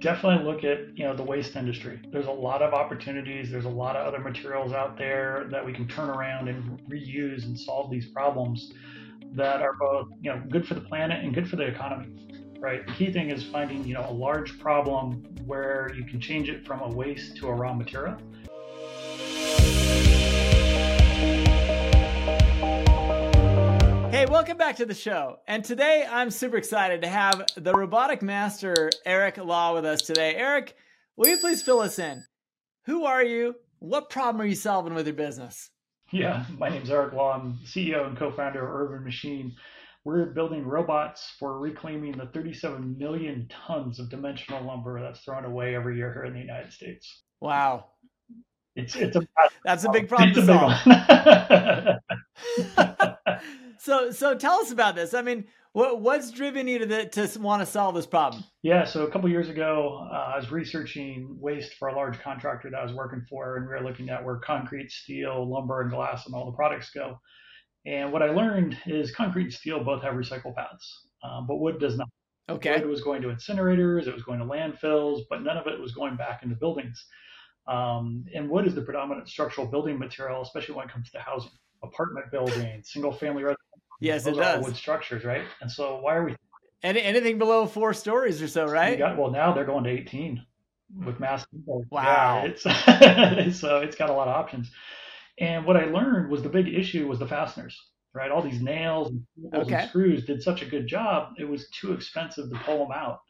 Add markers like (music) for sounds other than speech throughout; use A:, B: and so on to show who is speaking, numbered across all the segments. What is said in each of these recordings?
A: definitely look at you know the waste industry. There's a lot of opportunities. There's a lot of other materials out there that we can turn around and reuse and solve these problems that are both you know good for the planet and good for the economy. Right. The key thing is finding you know a large problem where you can change it from a waste to a raw material.
B: Hey, welcome back to the show. And today I'm super excited to have the robotic master, Eric Law, with us today. Eric, will you please fill us in? Who are you? What problem are you solving with your business?
A: Yeah, my name is Eric Law. I'm CEO and co founder of Urban Machine. We're building robots for reclaiming the 37 million tons of dimensional lumber that's thrown away every year here in the United States.
B: Wow.
A: It's, it's a
B: that's a big problem
A: it's
B: to solve. (laughs) so so tell us about this. I mean, what what's driven you to the, to want to solve this problem?
A: Yeah, so a couple years ago, uh, I was researching waste for a large contractor that I was working for, and we were looking at where concrete, steel, lumber, and glass, and all the products go. And what I learned is concrete and steel both have recycle paths, um, but wood does not.
B: Okay.
A: Wood was going to incinerators, it was going to landfills, but none of it was going back into buildings. Um, and wood is the predominant structural building material, especially when it comes to housing, apartment buildings, single family residential.
B: Yes,
A: Those
B: it does.
A: wood structures, right? And so why are we?
B: Any, anything below four stories or so, right?
A: Got, well, now they're going to 18 with mass.
B: Wow.
A: Yeah, it's (laughs) so it's got a lot of options. And what I learned was the big issue was the fasteners, right? All these nails and,
B: okay.
A: and screws did such a good job, it was too expensive to pull them out.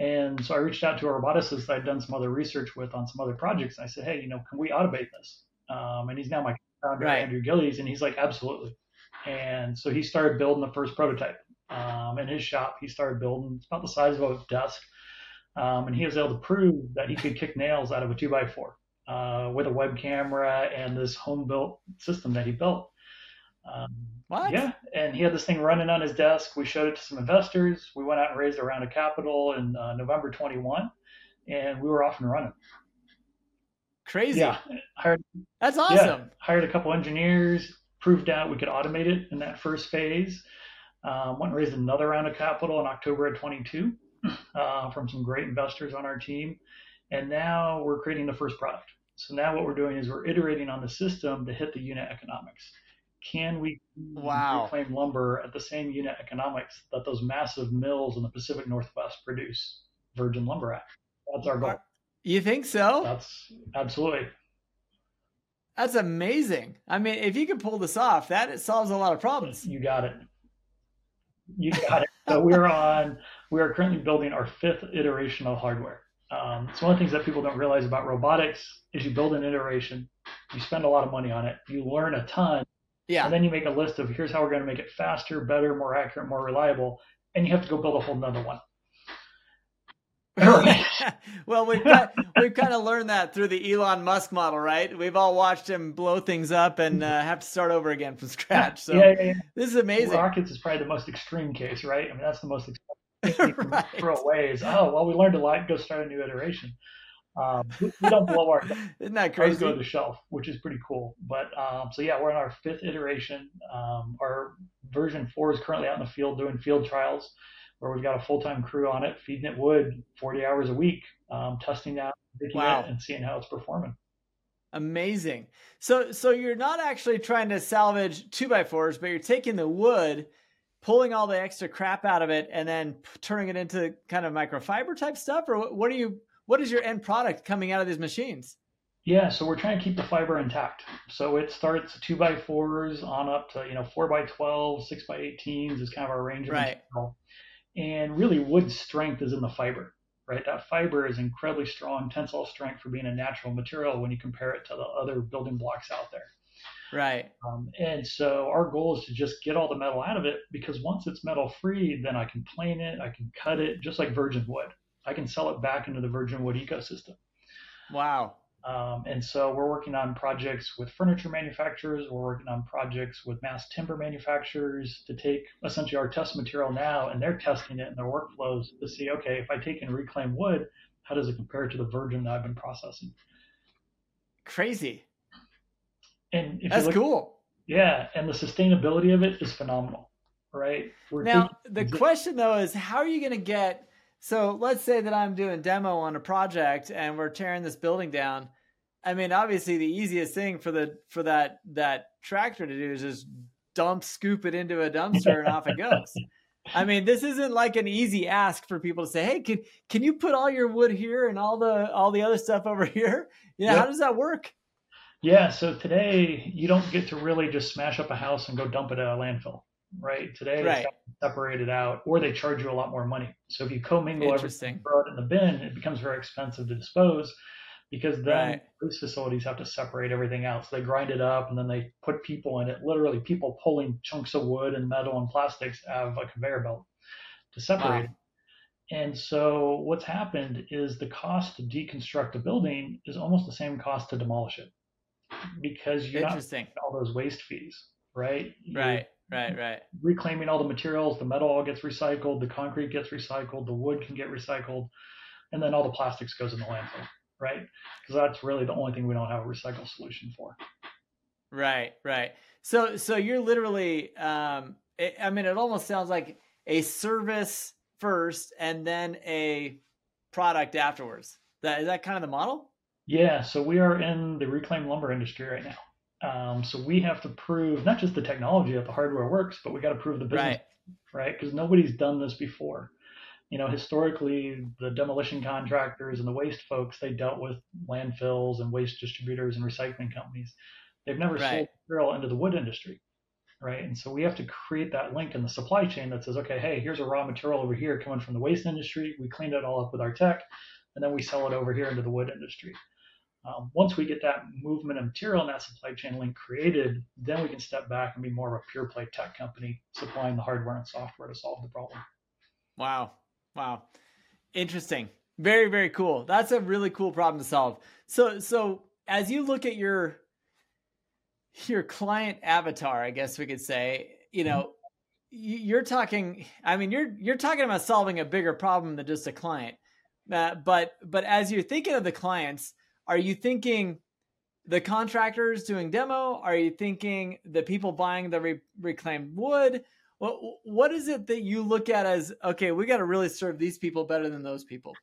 A: And so I reached out to a roboticist that I'd done some other research with on some other projects. And I said, hey, you know, can we automate this? Um, and he's now my founder,
B: right.
A: Andrew Gillies, and he's like, absolutely. And so he started building the first prototype. Um, in his shop, he started building, it's about the size of a desk. Um, and he was able to prove that he could kick nails out of a two by four uh, with a web camera and this home built system that he built. Um,
B: what?
A: Yeah, and he had this thing running on his desk. We showed it to some investors. We went out and raised a round of capital in uh, November 21, and we were off and running.
B: Crazy.
A: Yeah, hired.
B: That's awesome.
A: Yeah, hired a couple engineers. Proved out we could automate it in that first phase. Um, went and raised another round of capital in October of 22 (clears throat) uh, from some great investors on our team, and now we're creating the first product. So now what we're doing is we're iterating on the system to hit the unit economics can we
B: wow.
A: reclaim lumber at the same unit economics that those massive mills in the Pacific Northwest produce virgin lumber at? That's our goal.
B: You think so?
A: That's absolutely.
B: That's amazing. I mean, if you can pull this off, that it solves a lot of problems.
A: You got it. You got it. so we're on. We are currently building our fifth iteration of hardware. Um, so one of the things that people don't realize about robotics is you build an iteration, you spend a lot of money on it, you learn a ton,
B: yeah.
A: And then you make a list of here's how we're going to make it faster, better, more accurate, more reliable, and you have to go build a whole nother one. (laughs)
B: well, we've got, we've kind of learned that through the Elon Musk model, right? We've all watched him blow things up and uh, (laughs) have to start over again from scratch. So
A: yeah, yeah, yeah.
B: this is amazing.
A: Rockets is probably the most extreme case, right? I mean, that's the most (laughs) extreme right. throw away is oh well, we learned a lot. Go start a new iteration. Um, we, we, don't blow our (laughs)
B: isn't that crazy?
A: go to the shelf, which is pretty cool. But um, so yeah, we're in our fifth iteration. Um, our version four is currently out in the field doing field trials, where we've got a full time crew on it, feeding it wood 40 hours a week, um, testing out,
B: wow.
A: it, and seeing how it's performing.
B: Amazing. So so you're not actually trying to salvage two by fours, but you're taking the wood pulling all the extra crap out of it and then turning it into kind of microfiber type stuff or what, what are you what is your end product coming out of these machines?
A: Yeah, so we're trying to keep the fiber intact. So it starts two by fours on up to you know four by 12, six by 18s is kind of our range of
B: right.
A: material. And really, wood strength is in the fiber, right? That fiber is incredibly strong tensile strength for being a natural material when you compare it to the other building blocks out there.
B: Right.
A: Um, and so our goal is to just get all the metal out of it because once it's metal free, then I can plane it, I can cut it just like virgin wood. I can sell it back into the virgin wood ecosystem.
B: Wow.
A: Um, and so we're working on projects with furniture manufacturers. We're working on projects with mass timber manufacturers to take essentially our test material now and they're testing it in their workflows to see, okay, if I take and reclaim wood, how does it compare to the virgin that I've been processing?
B: Crazy.
A: And
B: that's
A: look,
B: cool.
A: Yeah, and the sustainability of it is phenomenal, right?
B: We're now, the question though is, how are you going to get So let's say that I'm doing demo on a project and we're tearing this building down. I mean, obviously the easiest thing for the for that that tractor to do is just dump scoop it into a dumpster and off it goes. (laughs) I mean, this isn't like an easy ask for people to say, "Hey, can can you put all your wood here and all the all the other stuff over here?" You know, yep. how does that work?
A: Yeah, so today you don't get to really just smash up a house and go dump it at a landfill right? Today right. separated out, or they charge you a lot more money. So if you commingle everything, throw it in the bin, it becomes very expensive to dispose because then right. those facilities have to separate everything out. So they grind it up and then they put people in it. Literally, people pulling chunks of wood and metal and plastics out of a conveyor belt to separate. Wow. And so what's happened is the cost to deconstruct a building is almost the same cost to demolish it because you're not all those waste fees, right?
B: Right. Right, right.
A: Reclaiming all the materials, the metal all gets recycled, the concrete gets recycled, the wood can get recycled, and then all the plastics goes in the landfill, right? Because that's really the only thing we don't have a recycle solution for.
B: Right, right. So, so you're literally, um, it, I mean, it almost sounds like a service first and then a product afterwards. That is that kind of the model?
A: Yeah. So we are in the reclaimed lumber industry right now. Um, so we have to prove not just the technology that the hardware works, but we got to prove the business, right? Because right? nobody's done this before. You know, historically, the demolition contractors and the waste folks they dealt with landfills and waste distributors and recycling companies. They've never right. sold material into the wood industry, right? And so we have to create that link in the supply chain that says, okay, hey, here's a raw material over here coming from the waste industry. We cleaned it all up with our tech, and then we sell it over here into the wood industry. Um, once we get that movement of material and that supply chain link created, then we can step back and be more of a pure play tech company supplying the hardware and software to solve the problem.
B: Wow. Wow. Interesting. Very, very cool. That's a really cool problem to solve. So, so as you look at your, your client avatar, I guess we could say, you know, you're talking, I mean, you're, you're talking about solving a bigger problem than just a client. Uh, but, but as you're thinking of the clients, are you thinking the contractors doing demo? Are you thinking the people buying the re- reclaimed wood? What what is it that you look at as okay? We got to really serve these people better than those people.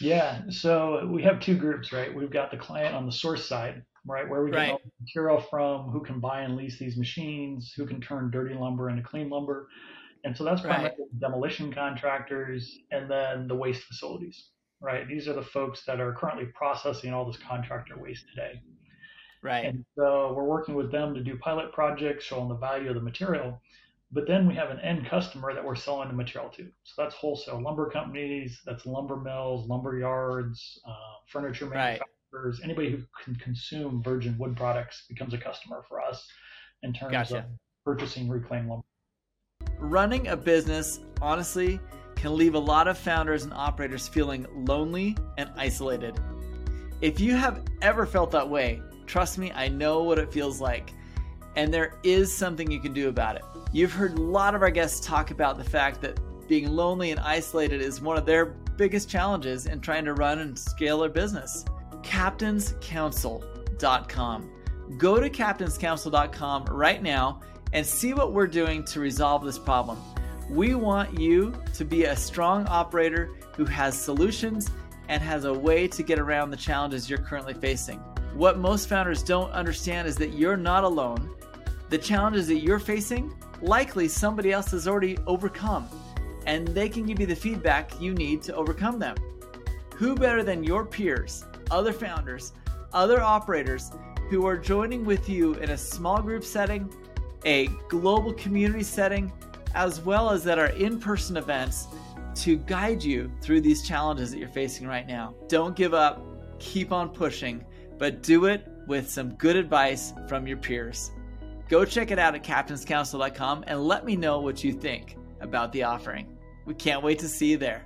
A: Yeah, so we have two groups, right? We've got the client on the source side, right, where we get right. material from, who can buy and lease these machines, who can turn dirty lumber into clean lumber, and so that's primarily right. demolition contractors and then the waste facilities, right? These are the folks that are currently processing all this contractor waste today.
B: Right.
A: And so we're working with them to do pilot projects, showing the value of the material. But then we have an end customer that we're selling the material to. So that's wholesale lumber companies, that's lumber mills, lumber yards, uh, furniture manufacturers. Right. Anybody who can consume virgin wood products becomes a customer for us in terms gotcha. of purchasing reclaimed lumber.
B: Running a business, honestly, can leave a lot of founders and operators feeling lonely and isolated. If you have ever felt that way, trust me, I know what it feels like. And there is something you can do about it. You've heard a lot of our guests talk about the fact that being lonely and isolated is one of their biggest challenges in trying to run and scale their business. CaptainsCouncil.com. Go to CaptainsCouncil.com right now and see what we're doing to resolve this problem. We want you to be a strong operator who has solutions and has a way to get around the challenges you're currently facing. What most founders don't understand is that you're not alone. The challenges that you're facing, likely somebody else has already overcome, and they can give you the feedback you need to overcome them. Who better than your peers, other founders, other operators who are joining with you in a small group setting, a global community setting, as well as at our in person events to guide you through these challenges that you're facing right now. Don't give up, keep on pushing, but do it with some good advice from your peers. Go check it out at captainscouncil.com and let me know what you think about the offering. We can't wait to see you there.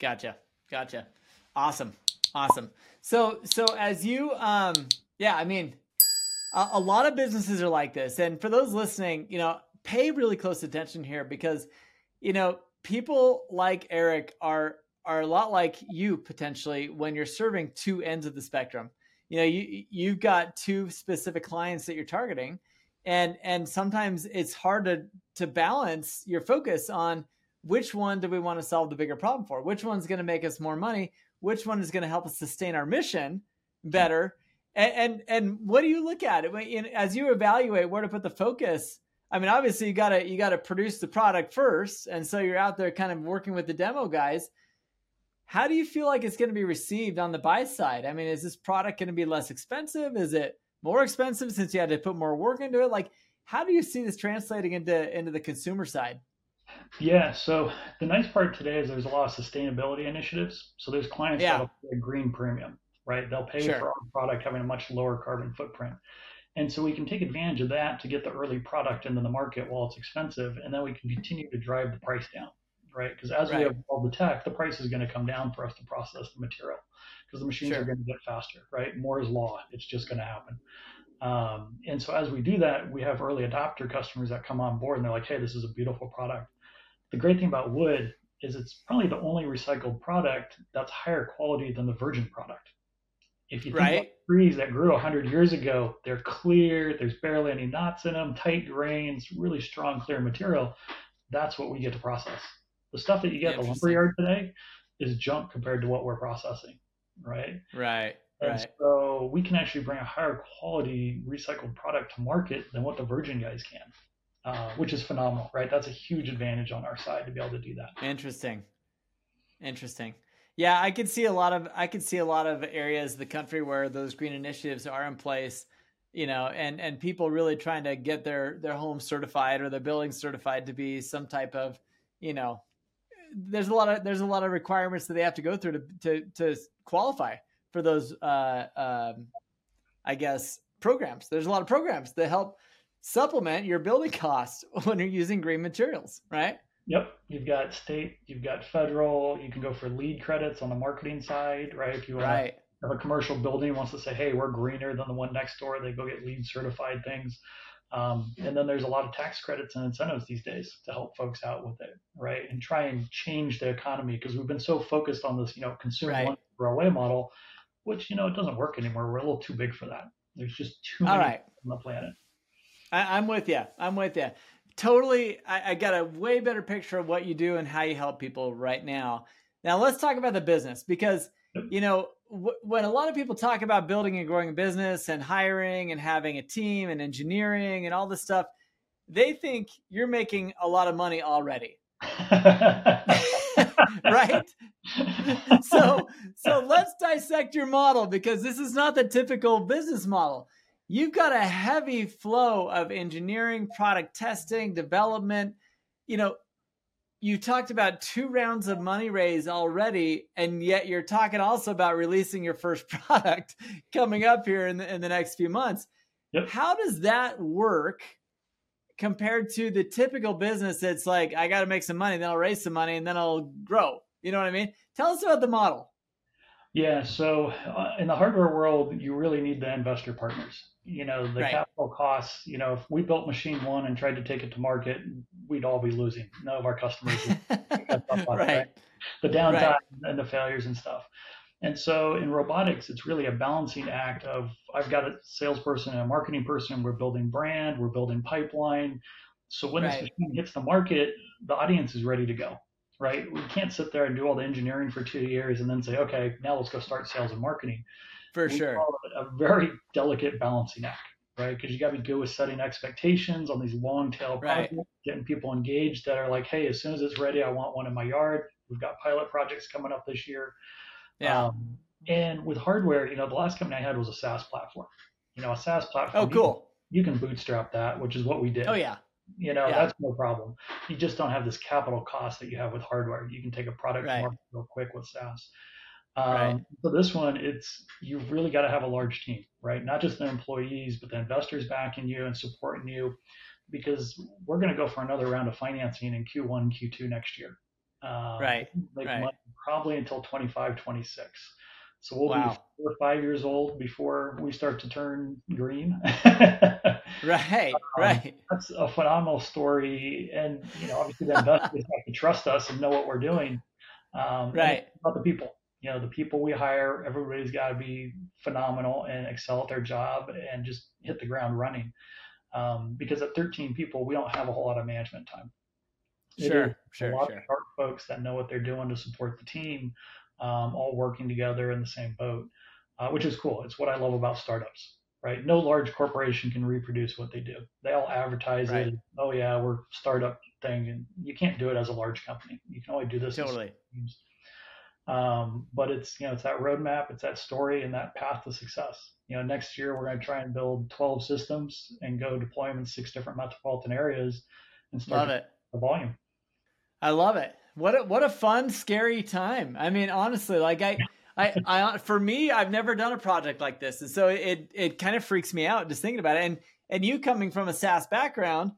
B: Gotcha. Gotcha. Awesome. Awesome. So so as you um yeah, I mean a, a lot of businesses are like this. And for those listening, you know, pay really close attention here because you know people like Eric are are a lot like you potentially when you're serving two ends of the spectrum. You know, you you've got two specific clients that you're targeting, and and sometimes it's hard to to balance your focus on which one do we want to solve the bigger problem for? Which one's going to make us more money? Which one is going to help us sustain our mission better? And and, and what do you look at it as you evaluate where to put the focus? I mean, obviously you gotta you gotta produce the product first, and so you're out there kind of working with the demo guys. How do you feel like it's going to be received on the buy side? I mean, is this product going to be less expensive? Is it more expensive since you had to put more work into it? Like, how do you see this translating into into the consumer side?
A: Yeah, so the nice part today is there's a lot of sustainability initiatives. So there's clients yeah. that'll pay a green premium, right? They'll pay sure. for our product having a much lower carbon footprint. And so we can take advantage of that to get the early product into the market while it's expensive, and then we can continue to drive the price down, right? Because as right. we evolve the tech, the price is going to come down for us to process the material because the machines sure. are going to get faster, right? Moore's law, it's just going to happen. Um, and so as we do that, we have early adopter customers that come on board and they're like, hey, this is a beautiful product. The great thing about wood is it's probably the only recycled product that's higher quality than the virgin product. If you think right. about trees that grew 100 years ago, they're clear, there's barely any knots in them, tight grains, really strong, clear material. That's what we get to process. The stuff that you get at the lumberyard today is junk compared to what we're processing, right?
B: Right.
A: And
B: right.
A: so we can actually bring a higher quality recycled product to market than what the virgin guys can, uh, which is phenomenal, right? That's a huge advantage on our side to be able to do that.
B: Interesting. Interesting. Yeah, I could see a lot of I could see a lot of areas of the country where those green initiatives are in place, you know, and and people really trying to get their their home certified or their building certified to be some type of, you know, there's a lot of there's a lot of requirements that they have to go through to to to qualify for those uh um I guess programs. There's a lot of programs that help supplement your building (laughs) costs when you're using green materials, right?
A: Yep, you've got state, you've got federal. You can go for LEED credits on the marketing side, right? If you want right. have a commercial building wants to say, hey, we're greener than the one next door, they go get LEED certified things. Um, and then there's a lot of tax credits and incentives these days to help folks out with it, right? And try and change the economy because we've been so focused on this, you know, consumer right. one away model, which you know it doesn't work anymore. We're a little too big for that. There's just too many right. on the planet.
B: I, I'm with you. I'm with you totally I, I, got a way better picture of what you do and how you help people right now. Now let's talk about the business because you know w- when a lot of people talk about building and growing a business and hiring and having a team and engineering and all this stuff they think you're making a lot of money already. (laughs) Right? (laughs) So so let's dissect your model because this is not the typical business model you've got a heavy flow of engineering, product testing, development. You know, you talked about two rounds of money raise already, and yet you're talking also about releasing your first (laughs) product coming up here in the, in the next few months. Yep. How does that work compared to the typical business that's like, I got to make some money, then I'll raise some money, and then I'll grow? You know what I mean? Tell us about the model.
A: Yeah, so uh, in the hardware world, you really need the investor partners. You know, the right. capital costs, you know, if we built machine one and tried to take it to market, we'd all be losing. None of our customers would (laughs) right. right. The downtime and the failures and stuff. And so in robotics, it's really a balancing act of I've got a salesperson and a marketing person, we're building brand, we're building pipeline. So when this machine hits the market, the audience is ready to go right? We can't sit there and do all the engineering for two years and then say, okay, now let's go start sales and marketing.
B: For we sure.
A: a very delicate balancing act, right? Because you got to be good with setting expectations on these long tail projects, right. getting people engaged that are like, hey, as soon as it's ready, I want one in my yard. We've got pilot projects coming up this year.
B: Yeah. Um,
A: and with hardware, you know, the last company I had was a SaaS platform. You know, a SaaS platform.
B: Oh, cool.
A: You can, you can bootstrap that, which is what we did.
B: Oh, yeah.
A: You know, yeah. that's no problem. You just don't have this capital cost that you have with hardware. You can take a product right. real quick with SaaS. Um, right. So this one, it's you've really got to have a large team, right? Not just the employees, but the investors backing you and supporting you, because we're going to go for another round of financing in Q1, Q2 next year.
B: Um, right.
A: Make
B: right.
A: probably until 25, 26. So we'll wow. be four or five years old before we start to turn green. (laughs) (laughs)
B: right, um, right.
A: That's a phenomenal story, and you know, obviously the investors have to trust us and know what we're doing. Um,
B: right.
A: About the people, you know, the people we hire, everybody's got to be phenomenal and excel at their job and just hit the ground running. Um, because at 13 people, we don't have a whole lot of management time.
B: Sure, sure,
A: a lot
B: sure.
A: of sharp folks that know what they're doing to support the team, um, all working together in the same boat, uh, which is cool. It's what I love about startups right? No large corporation can reproduce what they do. They all advertise right. it. Oh yeah, we're startup thing, and you can't do it as a large company. You can only do this
B: totally.
A: Um, but it's you know it's that roadmap, it's that story, and that path to success. You know, next year we're going to try and build 12 systems and go deploy them in six different metropolitan areas and start
B: love it.
A: the volume.
B: I love it. What a, what a fun, scary time. I mean, honestly, like I I, I, for me, I've never done a project like this, and so it it kind of freaks me out just thinking about it. And and you coming from a SaaS background,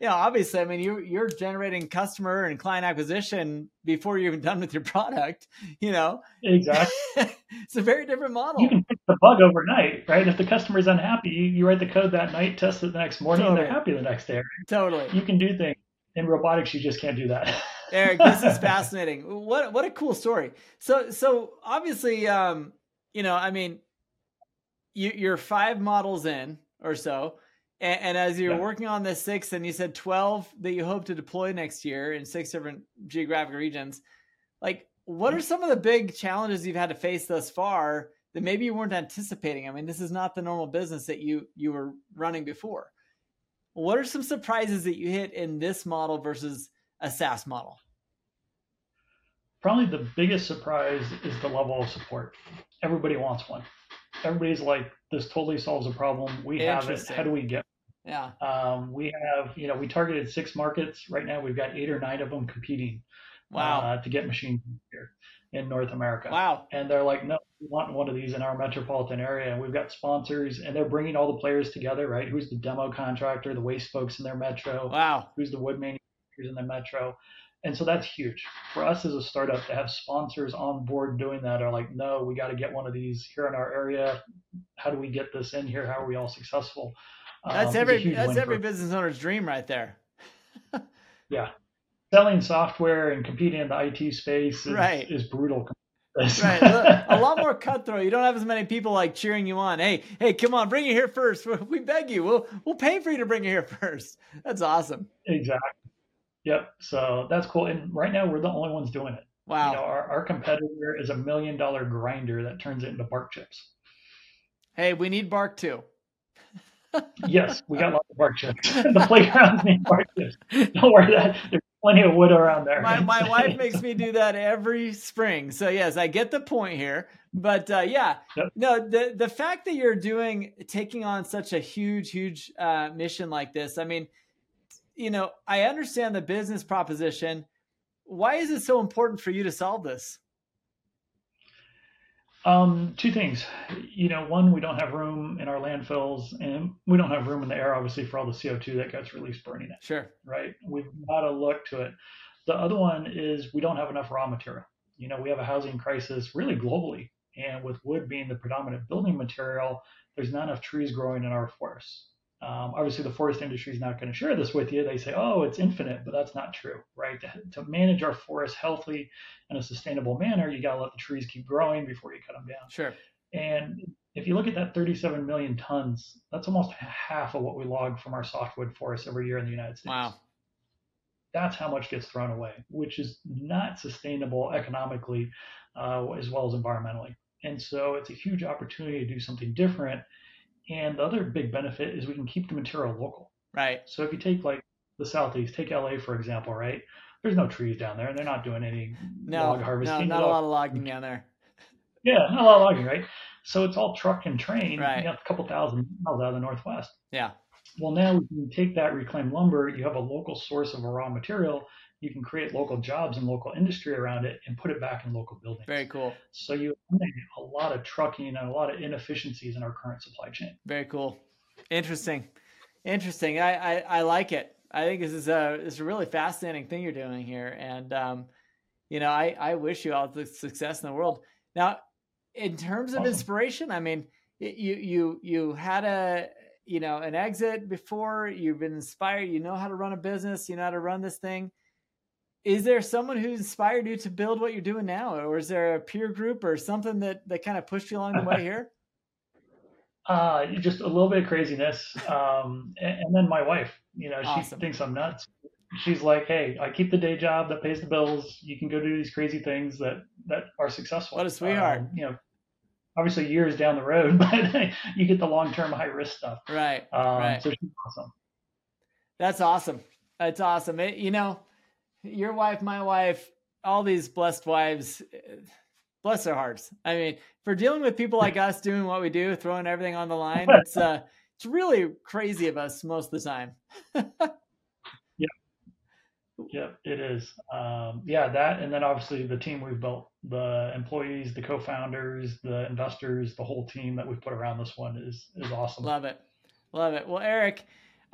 B: you know, obviously, I mean, you you're generating customer and client acquisition before you're even done with your product. You know,
A: exactly. (laughs)
B: it's a very different model.
A: You can fix the bug overnight, right? If the customer's unhappy, you, you write the code that night, test it the next morning, totally. and they're happy the next day.
B: Totally.
A: You can do things in robotics. You just can't do that. (laughs)
B: Eric, this is fascinating. What what a cool story. So so obviously, um, you know, I mean, you, you're five models in or so, and, and as you're yeah. working on this six, and you said twelve that you hope to deploy next year in six different geographic regions. Like, what mm-hmm. are some of the big challenges you've had to face thus far that maybe you weren't anticipating? I mean, this is not the normal business that you you were running before. What are some surprises that you hit in this model versus a SaaS model?
A: Probably the biggest surprise is the level of support. Everybody wants one. Everybody's like, this totally solves a problem. We have it. How do we get?
B: Yeah.
A: Um, we have, you know, we targeted six markets. Right now, we've got eight or nine of them competing.
B: Wow.
A: Uh, to get machines here in North America.
B: Wow.
A: And they're like, no, we want one of these in our metropolitan area. And we've got sponsors, and they're bringing all the players together, right? Who's the demo contractor, the waste folks in their metro?
B: Wow.
A: Who's the wood manufacturer? in the metro. And so that's huge for us as a startup to have sponsors on board doing that are like, no, we got to get one of these here in our area. How do we get this in here? How are we all successful?
B: That's um, every that's every business owner's dream right there. (laughs)
A: yeah, selling software and competing in the IT space is,
B: right.
A: is brutal.
B: right, a lot more (laughs) cutthroat. You don't have as many people like cheering you on. Hey, hey, come on, bring it here first. (laughs) We beg you. We'll we'll pay for you to bring it here first. That's awesome.
A: Exactly. Yep. So that's cool. And right now we're the only ones doing it.
B: Wow.
A: You know, our, our competitor is a million dollar grinder that turns it into bark chips.
B: Hey, we need bark too.
A: Yes, we got lots of bark chips. (laughs) the playground needs bark chips. Don't worry that there's plenty of wood around there.
B: My my wife makes me do that every spring. So yes, I get the point here. But uh, yeah, yep. no, the the fact that you're doing taking on such a huge, huge uh, mission like this, I mean, you know, I understand the business proposition. Why is it so important for you to solve this?
A: Um, two things. You know, one, we don't have room in our landfills, and we don't have room in the air, obviously, for all the CO2 that gets released burning it.
B: Sure.
A: Right. We've got to look to it. The other one is we don't have enough raw material. You know, we have a housing crisis really globally, and with wood being the predominant building material, there's not enough trees growing in our forests. Um, obviously, the forest industry is not going to share this with you. They say, oh, it's infinite, but that's not true, right? To, to manage our forests healthy in a sustainable manner, you got to let the trees keep growing before you cut them down.
B: Sure.
A: And if you look at that 37 million tons, that's almost half of what we log from our softwood forests every year in the United States.
B: Wow.
A: That's how much gets thrown away, which is not sustainable economically uh, as well as environmentally. And so it's a huge opportunity to do something different and the other big benefit is we can keep the material local.
B: Right.
A: So if you take like the southeast, take LA for example, right? There's no trees down there, and they're not doing any
B: no,
A: log harvesting.
B: No, not a lot of logging down there. (laughs)
A: Yeah, not a lot of logging, right? So it's all truck and train.
B: Right.
A: You have a couple thousand miles out of the northwest.
B: Yeah.
A: Well, now we can take that reclaimed lumber. You have a local source of a raw material you can create local jobs and local industry around it and put it back in local buildings.
B: Very cool.
A: So you eliminate a lot of trucking and a lot of inefficiencies in our current supply chain.
B: Very cool. Interesting. Interesting. I, I, I like it. I think this is a this is a really fascinating thing you're doing here. And um, you know, I, I wish you all the success in the world. Now, in terms of awesome. inspiration, I mean, you you you had a you know an exit before you've been inspired you know how to run a business you know how to run this thing is there someone who inspired you to build what you're doing now or is there a peer group or something that that kind of pushed you along the way here (laughs)
A: uh just a little bit of craziness um and, and then my wife you know awesome. she thinks i'm nuts she's like, "Hey, I keep the day job that pays the bills. You can go do these crazy things that that are successful."
B: What a sweetheart.
A: Um, you know, obviously years down the road, (laughs) but (laughs) you get the long term high risk stuff.
B: Right.
A: Um,
B: right.
A: So she's awesome.
B: That's awesome. That's awesome. It, you know, your wife, my wife, all these blessed wives, bless their hearts. I mean, for dealing with people like us doing what we do, throwing everything on the line, (laughs) it's uh, it's really crazy of us most of the time. (laughs)
A: yeah, yeah, it is. Um, yeah, that, and then obviously the team we've built, the employees, the co-founders, the investors, the whole team that we've put around this one is is awesome.
B: Love it, love it. Well, Eric.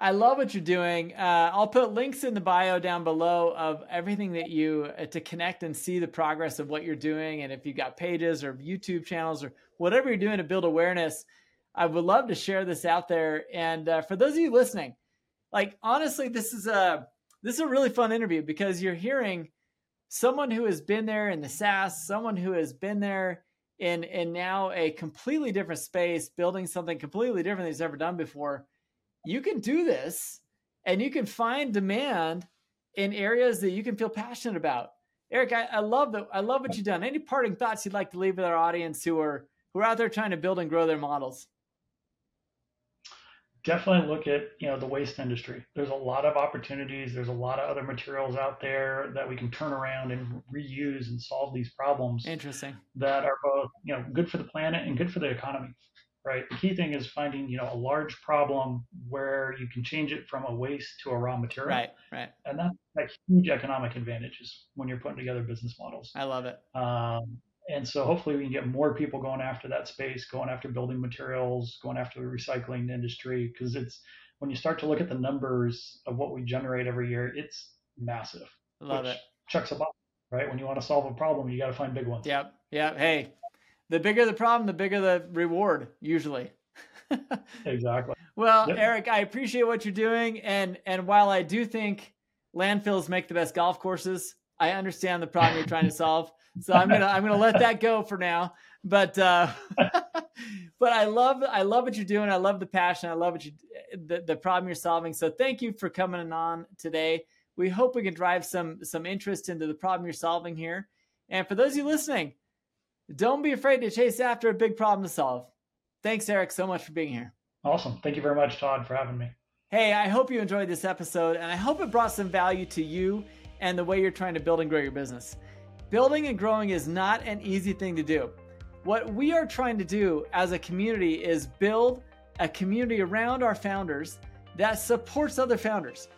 B: I love what you're doing. Uh, I'll put links in the bio down below of everything that you uh, to connect and see the progress of what you're doing. And if you've got pages or YouTube channels or whatever you're doing to build awareness, I would love to share this out there. And uh, for those of you listening, like honestly, this is a this is a really fun interview because you're hearing someone who has been there in the SaaS, someone who has been there in in now a completely different space, building something completely different than he's ever done before you can do this and you can find demand in areas that you can feel passionate about. Eric, I, I love that. I love what you've done. Any parting thoughts you'd like to leave with our audience who are who are out there trying to build and grow their models?
A: Definitely look at you know the waste industry. There's a lot of opportunities. There's a lot of other materials out there that we can turn around and reuse and solve these problems.
B: Interesting.
A: That are both you know good for the planet and good for the economy right? The key thing is finding, you know, a large problem where you can change it from a waste to a raw material.
B: Right, right.
A: And that's like huge economic advantages when you're putting together business models.
B: I love it.
A: Um, and so hopefully we can get more people going after that space, going after building materials, going after the recycling industry, because it's when you start to look at the numbers of what we generate every year, it's massive.
B: Love it.
A: Checks a box, right? When you want to solve a problem, you got to find big ones.
B: Yep. Yep. Hey, the bigger the problem, the bigger the reward, usually. (laughs)
A: exactly.
B: Well, yep. Eric, I appreciate what you're doing, and and while I do think landfills make the best golf courses, I understand the problem you're trying to solve. So I'm gonna I'm gonna let that go for now. But uh, (laughs) but I love I love what you're doing. I love the passion. I love what you the, the problem you're solving. So thank you for coming on today. We hope we can drive some some interest into the problem you're solving here. And for those of you listening, don't be afraid to chase after a big problem to solve. Thanks, Eric, so much for being here.
A: Awesome. Thank you very much, Todd, for having me.
B: Hey, I hope you enjoyed this episode, and I hope it brought some value to you and the way you're trying to build and grow your business. Building and growing is not an easy thing to do. What we are trying to do as a community is build a community around our founders that supports other founders.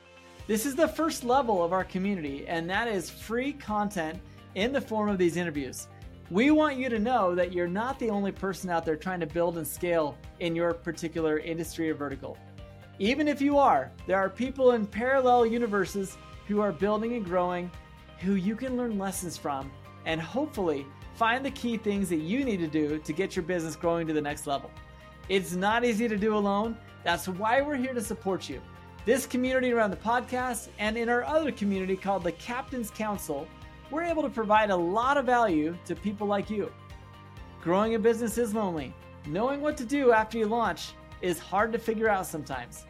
B: This is the first level of our community, and that is free content in the form of these interviews. We want you to know that you're not the only person out there trying to build and scale in your particular industry or vertical. Even if you are, there are people in parallel universes who are building and growing who you can learn lessons from and hopefully find the key things that you need to do to get your business growing to the next level. It's not easy to do alone. That's why we're here to support you. This community around the podcast and in our other community called the Captain's Council we're able to provide a lot of value to people like you. Growing a business is lonely. Knowing what to do after you launch is hard to figure out sometimes.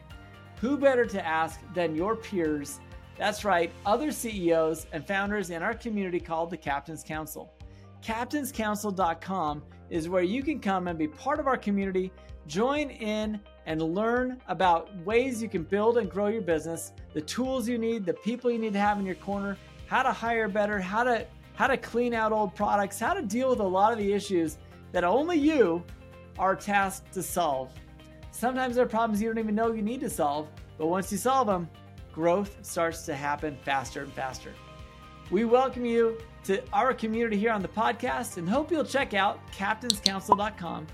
B: Who better to ask than your peers? That's right, other CEOs and founders in our community called the Captain's Council. CaptainsCouncil.com is where you can come and be part of our community, join in, and learn about ways you can build and grow your business, the tools you need, the people you need to have in your corner, how to hire better, how to how to clean out old products, how to deal with a lot of the issues that only you are tasked to solve. Sometimes there are problems you don't even know you need to solve, but once you solve them, growth starts to happen faster and faster. We welcome you to our community here on the podcast and hope you'll check out captainscouncil.com.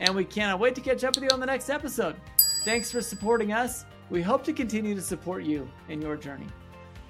B: And we cannot wait to catch up with you on the next episode. Thanks for supporting us. We hope to continue to support you in your journey.